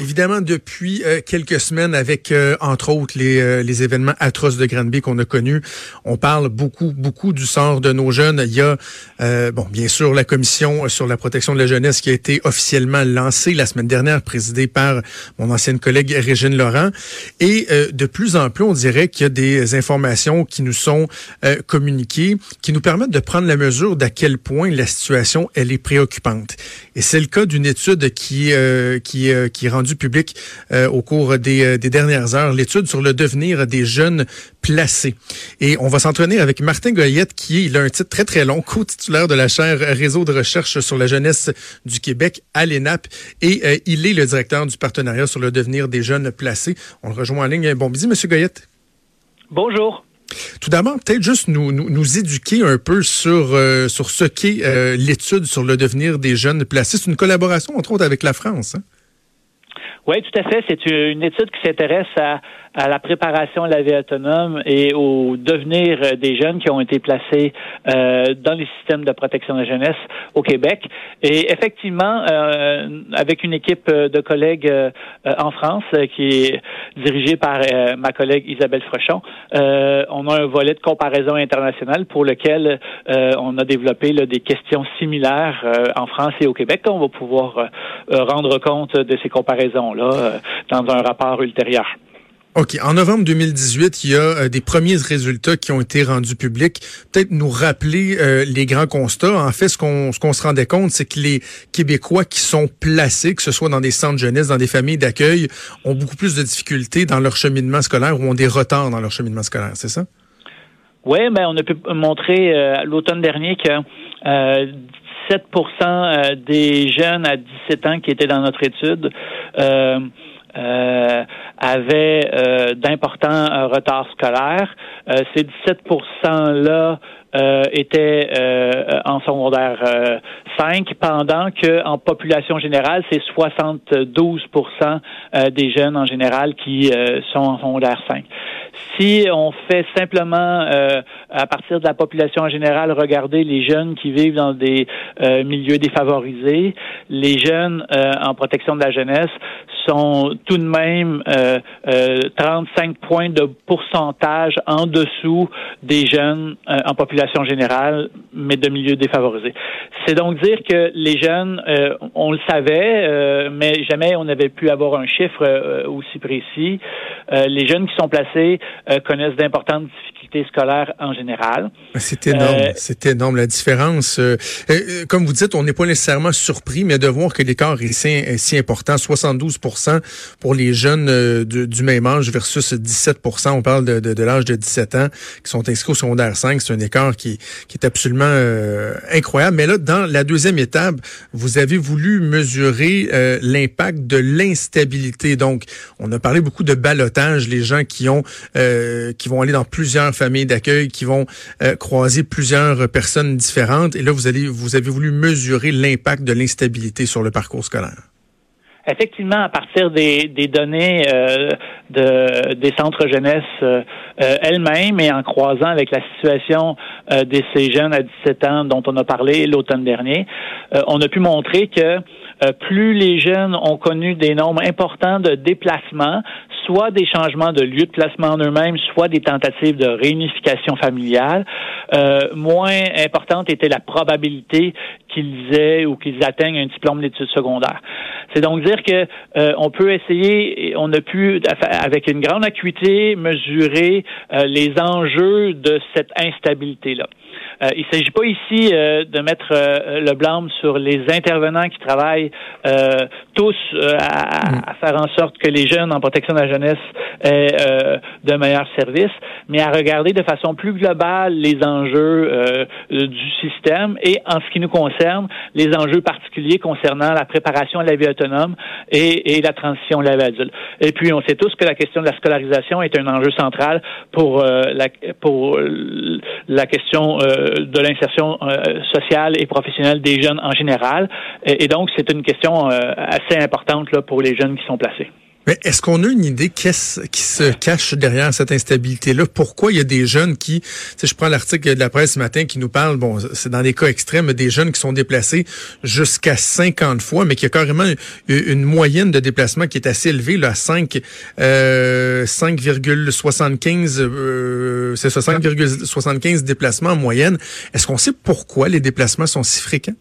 Évidemment, depuis euh, quelques semaines, avec euh, entre autres les, euh, les événements atroces de Granby qu'on a connus, on parle beaucoup, beaucoup du sort de nos jeunes. Il y a, bon, bien sûr, la commission sur la protection de la jeunesse qui a été officiellement lancée la semaine dernière, présidée par mon ancienne collègue Régine Laurent. Et de plus en plus, on dirait qu'il y a des informations qui nous sont communiquées, qui nous permettent de prendre la mesure d'à quel point la situation elle est préoccupante. Et c'est le cas d'une étude qui, euh, qui est rendu public euh, au cours des, euh, des dernières heures, l'étude sur le devenir des jeunes placés. Et on va s'entraîner avec Martin Goyette, qui est, il a un titre très, très long, co-titulaire de la chaire Réseau de recherche sur la jeunesse du Québec à l'ENAP. Et il est le directeur du partenariat sur le devenir des jeunes placés. On le rejoint en ligne. Bon midi, Monsieur Goyette. Bonjour. Tout d'abord, peut-être juste nous, nous, nous, éduquer un peu sur, sur ce qu'est l'étude sur le devenir des jeunes placés. C'est une collaboration, entre autres, avec la France. Hein? Oui, tout à fait. C'est une étude qui s'intéresse à à la préparation à la vie autonome et au devenir des jeunes qui ont été placés euh, dans les systèmes de protection de la jeunesse au Québec. Et effectivement, euh, avec une équipe de collègues euh, en France qui est dirigée par ma collègue Isabelle Frechon, on a un volet de comparaison internationale pour lequel on a développé des questions similaires en France et au Québec. On va pouvoir rendre compte de ces comparaisons-là dans un rapport ultérieur. OK. En novembre 2018, il y a euh, des premiers résultats qui ont été rendus publics. Peut-être nous rappeler euh, les grands constats. En fait, ce qu'on ce qu'on se rendait compte, c'est que les Québécois qui sont placés, que ce soit dans des centres jeunesse, dans des familles d'accueil, ont beaucoup plus de difficultés dans leur cheminement scolaire ou ont des retards dans leur cheminement scolaire. C'est ça? Oui, mais on a pu montrer euh, l'automne dernier que 17% des jeunes à 17 ans qui étaient dans notre étude euh, avait euh, d'importants euh, retards scolaires. Euh, ces 17% là étaient en secondaire 5, pendant que en population générale, c'est 72% des jeunes en général qui sont en secondaire 5. Si on fait simplement, à partir de la population en général, regarder les jeunes qui vivent dans des milieux défavorisés, les jeunes en protection de la jeunesse sont tout de même euh, 35 euh, points de pourcentage en dessous des jeunes euh, en population générale, mais de milieux défavorisés. C'est donc dire que les jeunes, euh, on le savait, mais jamais on n'avait pu avoir un chiffre aussi précis. les jeunes qui sont placés connaissent d'importantes difficultés scolaires en général. C'est énorme, c'est énorme la différence. comme vous dites, on n'est pas nécessairement surpris, mais de voir que l'écart est si, est si important, 72% pour les jeunes euh, du même âge versus 17% On parle de, de, l'âge de 17 ans qui sont inscrits au secondaire 5. C'est un écart qui, qui est absolument euh, incroyable. Mais là, dans la deuxième étape, vous avez voulu mesurer euh, l'impact de l'instabilité. Donc, on a parlé beaucoup de balotage, les gens qui ont qui vont aller dans plusieurs familles d'accueil, qui vont croiser plusieurs personnes différentes. Et là, vous allez vous avez voulu mesurer l'impact de l'instabilité sur le parcours scolaire. Effectivement, à partir des, des données euh, de, des centres jeunesse euh, euh, elles-mêmes et en croisant avec la situation de ces jeunes à 17 ans dont on a parlé l'automne dernier, on a pu montrer que plus les jeunes ont connu des nombres importants de déplacements, soit des changements de lieu de placement en eux-mêmes, soit des tentatives de réunification familiale, moins importante était la probabilité qu'ils aient ou qu'ils atteignent un diplôme d'études secondaires. C'est donc dire que euh, on peut essayer, on a pu avec une grande acuité mesurer euh, les enjeux de cette instabilité là. Euh, il ne s'agit pas ici euh, de mettre euh, le blâme sur les intervenants qui travaillent tous à, mm. à, faire en sorte que les jeunes en protection de la jeunesse aient de meilleurs services, mais à regarder de façon plus globale les enjeux du système et en ce qui nous concerne, les enjeux particuliers concernant la préparation à la vie autonome et, et la transition à la vie adulte. Et puis, on sait tous que la question de la scolarisation est un enjeu central pour la pour la question de l'insertion euh, sociale et professionnelle des jeunes en général. Et, donc, c'est une question euh, assez importante là, pour les jeunes qui sont placés. Mais est-ce qu'on a une idée qu'est-ce qui se cache derrière cette instabilité-là? Pourquoi il y a des jeunes qui, si je prends l'article de la presse ce matin qui nous parle, bon, c'est dans des cas extrêmes, des jeunes qui sont déplacés jusqu'à 50 fois, mais qui a carrément une moyenne de déplacement qui est assez élevée, là, à 5, euh, 5,75, euh, c'est ça, 5,75 déplacements en moyenne. Est-ce qu'on sait pourquoi les déplacements sont si fréquents?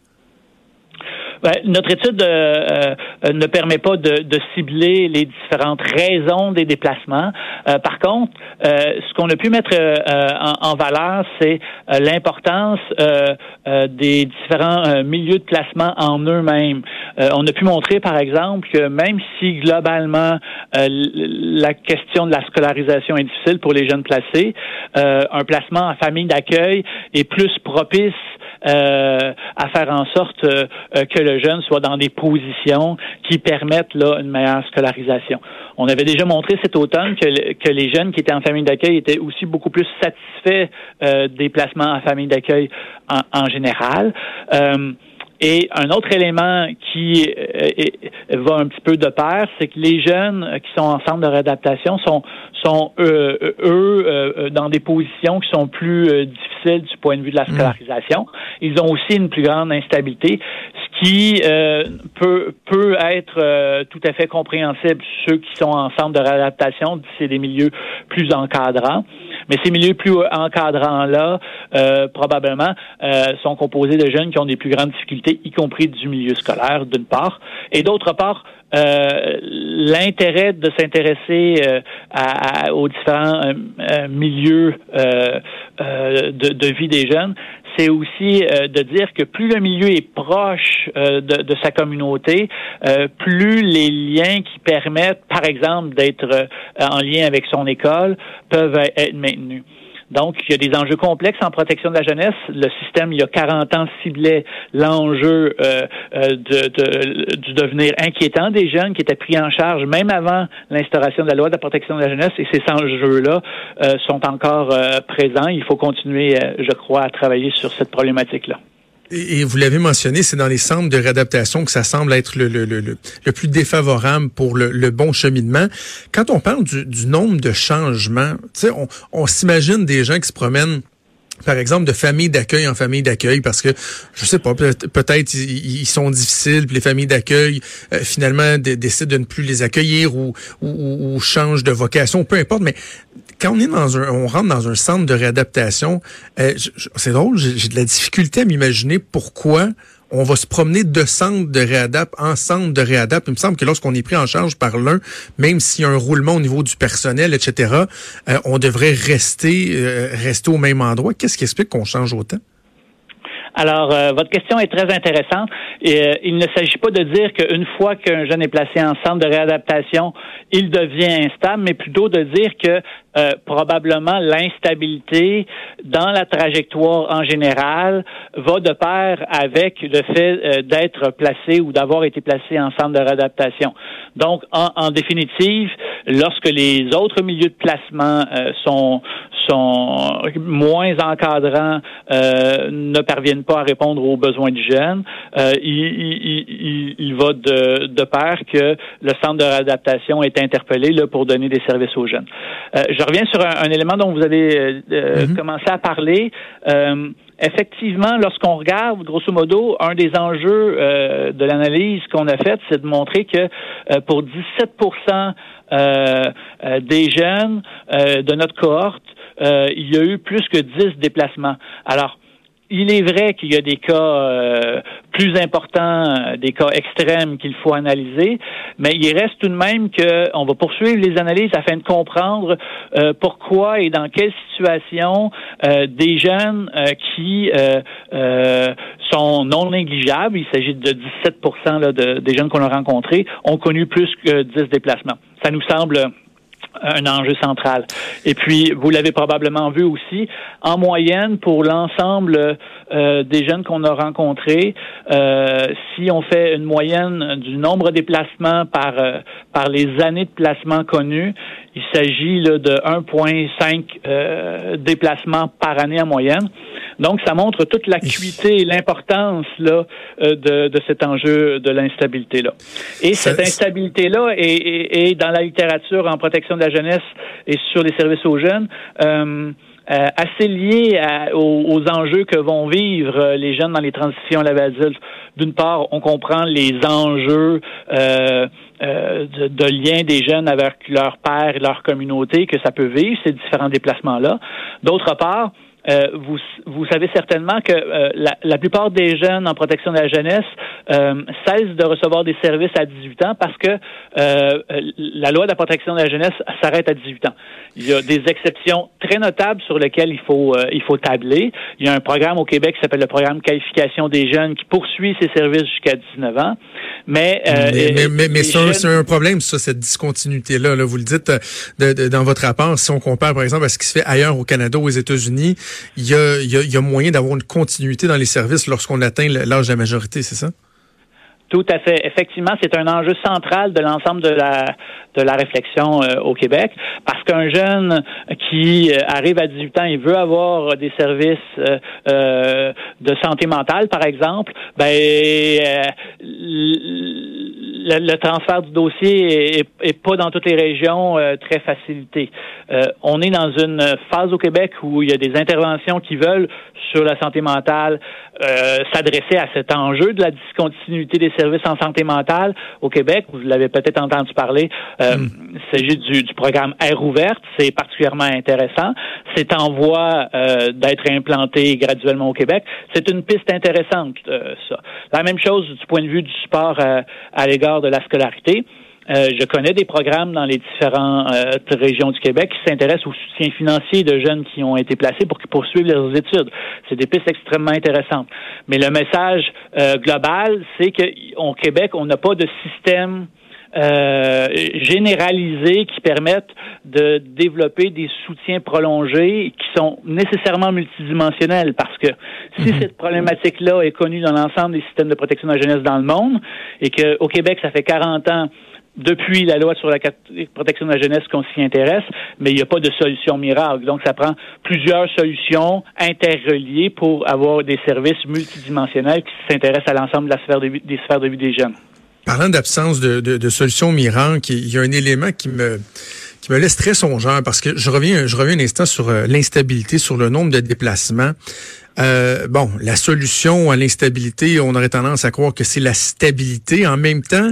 Ben, notre étude euh, euh, ne permet pas de, de, cibler les différentes raisons des déplacements. Euh, par contre, ce qu'on a pu mettre en, en, valeur, c'est l'importance des différents milieux de placement en eux-mêmes. on a pu montrer, par exemple, que même si globalement la question de la scolarisation est difficile pour les jeunes placés, un placement en famille d'accueil est plus propice euh, à faire en sorte euh, que le jeune soit dans des positions qui permettent là une meilleure scolarisation. On avait déjà montré cet automne que, que les jeunes qui étaient en famille d'accueil étaient aussi beaucoup plus satisfaits euh, des placements en famille d'accueil en, en, général. Et un autre élément qui euh, va un petit peu de pair, c'est que les jeunes qui sont en centre de réadaptation sont, sont euh, eux, euh, dans des positions qui sont plus difficiles du point de vue de la mmh. scolarisation. Ils ont aussi une plus grande instabilité, ce qui peut, peut être tout à fait compréhensible. Ceux qui sont en centre de réadaptation, c'est des milieux plus encadrants. Mais ces milieux plus encadrants-là, euh, probablement, euh, sont composés de jeunes qui ont des plus grandes difficultés, y compris du milieu scolaire, d'une part. Et d'autre part, euh, l'intérêt de s'intéresser aux différents milieux de, de, vie des jeunes, c'est aussi euh, de dire que plus le milieu est proche euh, de, de, sa communauté, euh, plus les liens qui permettent, par exemple, d'être en lien avec son école peuvent être maintenus. Donc, il y a des enjeux complexes en protection de la jeunesse. Le système, il y a 40 ans, ciblait l'enjeu euh, euh, de, du devenir inquiétant des jeunes qui étaient pris en charge même avant l'instauration de la loi de la protection de la jeunesse. Et ces enjeux-là euh, sont encore présents. Il faut continuer, je crois, à travailler sur cette problématique-là. Et vous l'avez mentionné, c'est dans les centres de réadaptation que ça semble être le, le, le, le plus défavorable pour le, bon cheminement. Quand on parle du, nombre de changements, on, on s'imagine des gens qui se promènent par exemple, de famille d'accueil en famille d'accueil, parce que, je sais pas, peut-être ils sont difficiles, puis les familles d'accueil, euh, finalement, décident de ne plus les accueillir ou, ou, ou, changent de vocation, peu importe, mais quand on est dans un, on rentre dans un centre de réadaptation, euh, c'est drôle, j'ai de la difficulté à m'imaginer pourquoi on va se promener de centre de réadap en centre de réadap. Il me semble que lorsqu'on est pris en charge par l'un, même s'il y a un roulement au niveau du personnel, etc., euh, on devrait rester, euh, rester au même endroit. Qu'est-ce qui explique qu'on change autant? Alors, votre question est très intéressante. Il ne s'agit pas de dire qu'une fois qu'un jeune est placé en centre de réadaptation, il devient instable, mais plutôt de dire que euh, probablement l'instabilité dans la trajectoire en général va de pair avec le fait euh, d'être placé ou d'avoir été placé en centre de réadaptation. Donc, en, en définitive, lorsque les autres milieux de placement sont sont moins encadrants, ne parviennent pas à répondre aux besoins du jeune, euh, il, il, va de, de pair que le centre de réadaptation est interpellé là, pour donner des services aux jeunes. Euh, je reviens sur un, élément dont vous avez euh, mm-hmm. commencé à parler. Effectivement, lorsqu'on regarde, grosso modo, un des enjeux de l'analyse qu'on a faite, c'est de montrer que pour 17% des jeunes de notre cohorte, il y a eu plus que 10 déplacements. Alors, il est vrai qu'il y a des cas euh, plus importants, euh, des cas extrêmes qu'il faut analyser, mais il reste tout de même qu'on va poursuivre les analyses afin de comprendre euh, pourquoi et dans quelle situation des jeunes qui sont non négligeables, il s'agit de 17 là, de, des jeunes qu'on a rencontrés, ont connu plus que 10 déplacements. Ça nous semble un enjeu central. Et puis, vous l'avez probablement vu aussi, en moyenne, pour l'ensemble euh, des jeunes qu'on a rencontrés, euh, si on fait une moyenne du nombre de déplacements par, euh, par les années de placement connues, il s'agit de 1,5 déplacements par année en moyenne. Donc, ça montre toute l'acuité et l'importance là de, de, cet enjeu de l'instabilité-là. Et cette instabilité-là est, est, dans la littérature en protection de la jeunesse et sur les services aux jeunes. Euh, euh, assez lié aux, enjeux que vont vivre euh, les jeunes dans les transitions à la. D'une part, on comprend les enjeux euh, de, de, lien des jeunes avec leur père et leur communauté que ça peut vivre, ces différents déplacements-là. D'autre part, euh, vous, vous savez certainement que euh, la, la, plupart des jeunes en protection de la jeunesse euh, cessent de recevoir des services à 18 ans parce que la loi de la protection de la jeunesse s'arrête à 18 ans. Il y a des exceptions très notables sur lesquelles il faut il faut tabler. Il y a un programme au Québec qui s'appelle le programme qualification des jeunes qui poursuit ces services jusqu'à 19 ans. Mais mais, mais, mais, c'est un problème ça cette discontinuité là, là. Vous le dites de, dans votre rapport si on compare par exemple à ce qui se fait ailleurs au Canada ou aux États-Unis il y a, moyen d'avoir une continuité dans les services lorsqu'on atteint l'âge de la majorité, c'est ça? Tout à fait. Effectivement, c'est un enjeu central de l'ensemble de la de la réflexion euh, au Québec, parce qu'un jeune qui euh, arrive à 18 ans, il veut avoir des services euh, de santé mentale, par exemple, ben le, transfert du dossier est, pas dans toutes les régions euh, très facilité. Euh, on est dans une phase au Québec où il y a des interventions qui veulent sur la santé mentale euh, s'adresser à cet enjeu de la discontinuité des services en santé mentale au Québec. Vous l'avez peut-être entendu parler. Mm. Il s'agit du, du, programme Air ouverte. C'est particulièrement intéressant. C'est en voie d'être implanté graduellement au Québec. C'est une piste intéressante, ça. La même chose du point de vue du support à l'égard de la scolarité. Euh, je connais des programmes dans les différentes euh, régions du Québec qui s'intéressent au soutien financier de jeunes qui ont été placés pour qu'ils poursuivent leurs études. C'est des pistes extrêmement intéressantes. Mais le message euh, global, c'est qu'au Québec, on n'a pas de système euh, généralisés qui permettent de développer des soutiens prolongés qui sont nécessairement multidimensionnels parce que si mhm. cette problématique-là est connue dans l'ensemble des systèmes de protection de la jeunesse dans le monde et qu'au Québec, ça fait 40 ans depuis la loi sur la protection de la jeunesse qu'on s'y intéresse, mais il n'y a pas de solution miracle. Donc, ça prend plusieurs solutions interreliées pour avoir des services multidimensionnels qui s'intéressent à l'ensemble de la sphère des sphères de vie des jeunes. Parlant d'absence de, de, de solution miracle, il y a un élément qui me qui me laisse très songeur parce que je reviens je reviens un instant sur euh, l'instabilité, sur le nombre de déplacements. Euh, bon, la solution à l'instabilité, on aurait tendance à croire que c'est la stabilité. En même temps,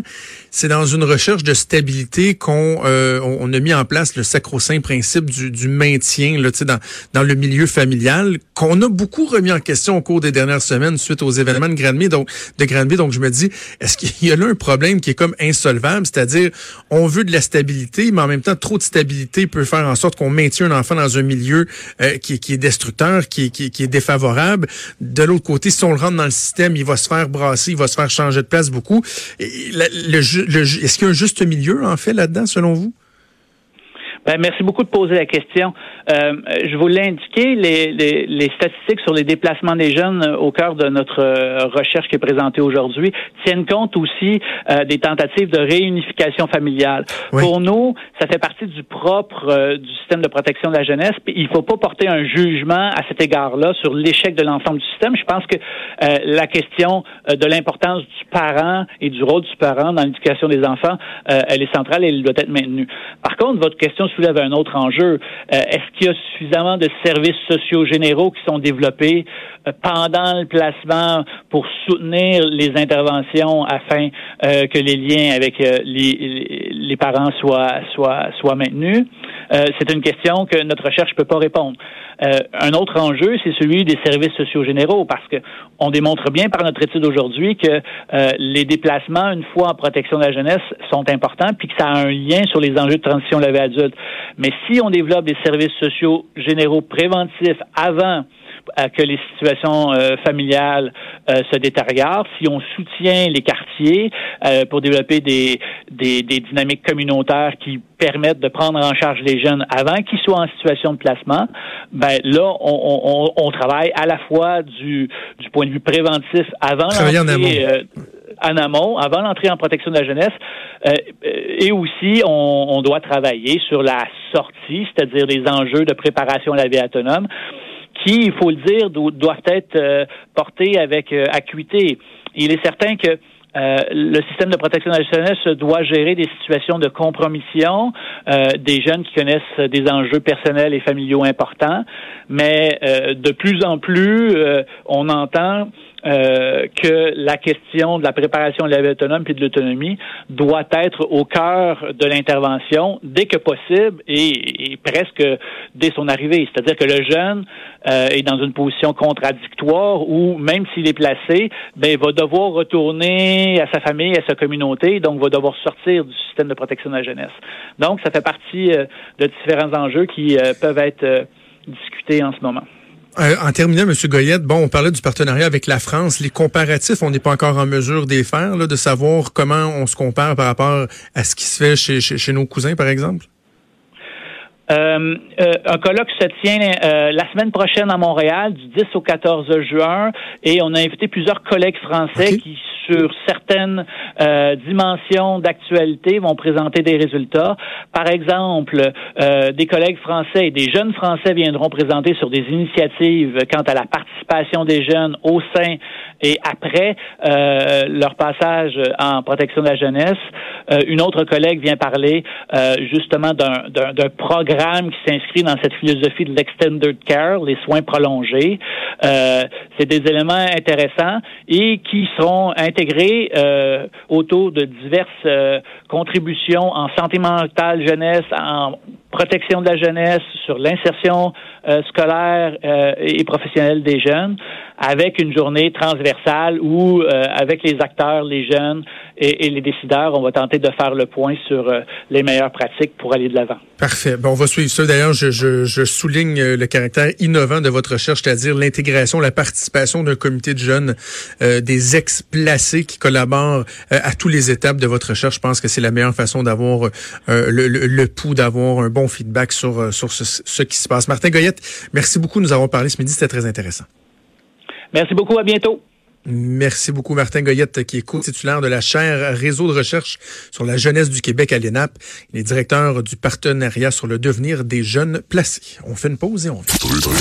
c'est dans une recherche de stabilité qu'on euh, on a mis en place le sacro-saint principe du, du maintien là, dans, dans le milieu familial, qu'on a beaucoup remis en question au cours des dernières semaines suite aux événements de Granby. Donc, de Granby. Donc, je me dis, est-ce qu'il y a là un problème qui est comme insolvable, c'est-à-dire on veut de la stabilité, mais en même temps, trop de stabilité peut faire en sorte qu'on maintient un enfant dans un milieu euh, qui, qui, est destructeur, qui, qui, qui est défavorable de l'autre côté, si on le rentre dans le système, il va se faire brasser, il va se faire changer de place beaucoup. Est-ce qu'il y a un juste milieu, en fait, là-dedans, selon vous? Ben, merci beaucoup de poser la question. Euh, je vous l'ai indiqué, les, les, les, statistiques sur les déplacements des jeunes euh, au cœur de notre euh, recherche qui est présentée aujourd'hui tiennent compte aussi euh, des tentatives de réunification familiale. Pour nous, ça fait partie du propre du système de protection de la jeunesse. Il ne faut pas porter un jugement à cet égard-là sur l'échec de l'ensemble du système. Je pense que la question de l'importance du parent et du rôle du parent dans l'éducation des enfants, elle est centrale et elle doit être maintenue. Par contre, votre question soulève un autre enjeu. Euh, est-ce qu'il y a suffisamment de services sociaux généraux qui sont développés euh, pendant le placement pour soutenir les interventions afin euh, que les liens avec les, les, parents soient, soient, soient maintenus? C'est une question que notre recherche ne peut pas répondre. un autre enjeu, c'est celui des services sociaux généraux, parce que on démontre bien par notre étude aujourd'hui que les déplacements, une fois en protection de la jeunesse, sont importants, puis que ça a un lien sur les enjeux de transition de la adulte. Mais si on développe des services sociaux généraux préventifs avant euh, que les situations euh, familiales euh, se détériorent, si on soutient les quartiers pour développer des, des, dynamiques communautaires qui permettent de prendre en charge les jeunes avant qu'ils soient en situation de placement, ben là, on, on, travaille à la fois du, du point de vue préventif avant l'entrée en amont, avant l'entrée en protection de la jeunesse. et aussi, on, on doit travailler sur la sortie, c'est-à-dire les enjeux de préparation à la vie autonome qui, il faut le dire, doivent être portés avec acuité. Il est certain que euh, le système de protection de la jeunesse doit gérer des situations de compromission, euh, des jeunes qui connaissent des enjeux personnels et familiaux importants, mais euh, de plus en plus, on entend euh, que la question de la préparation de la vie autonome puis de l'autonomie doit être au cœur de l'intervention dès que possible et, presque dès son arrivée. C'est-à-dire que le jeune euh, est dans une position contradictoire où même s'il est placé, ben, va devoir retourner à sa famille, à sa communauté, donc va devoir sortir du système de protection de la jeunesse. Donc, ça fait partie euh, de différents enjeux qui peuvent être discutés en ce moment. Euh, en terminant, M. Goyette, bon, on parlait du partenariat avec la France. Les comparatifs, on n'est pas encore en mesure d'y faire, là, de savoir comment on se compare par rapport à ce qui se fait chez, chez, nos cousins, par exemple? Euh, euh, un colloque se tient la semaine prochaine à Montréal, du 10 au 14 juin, et on a invité plusieurs collègues français qui sur certaines euh, dimensions d'actualité vont présenter des résultats. Par exemple, euh, des collègues français et des jeunes français viendront présenter sur des initiatives quant à la participation des jeunes au sein et après euh, leur passage en protection de la jeunesse. une autre collègue vient parler justement d'un programme qui s'inscrit dans cette philosophie de l'extended care, les soins prolongés. C'est des éléments intéressants et qui seront intégrés euh, autour de diverses euh, contributions en santé mentale jeunesse, en protection de la jeunesse, sur l'insertion euh, scolaire et professionnelle des jeunes, avec une journée transversale où, avec les acteurs, les jeunes et, les décideurs, on va tenter de faire le point sur les meilleures pratiques pour aller de l'avant. Parfait. Bon, on va suivre ça. D'ailleurs, je, je, je, souligne le caractère innovant de votre recherche, c'est-à-dire l'intégration, la participation d'un comité de jeunes, des ex-placés qui collaborent euh, à tous les étapes de votre recherche. Je pense que c'est la meilleure façon d'avoir euh, le, le, pouls, d'avoir un bon feedback sur, euh, sur ce, qui se passe. Martin Goyette, merci beaucoup. Nous avons parlé ce midi. C'était très intéressant. Merci beaucoup. À bientôt. Merci beaucoup, Martin Goyette, qui est co-titulaire de la chaire Réseau de recherche sur la jeunesse du Québec à l'ENAP. Il est directeur du partenariat sur le devenir des jeunes placés. On fait une pause et on vient.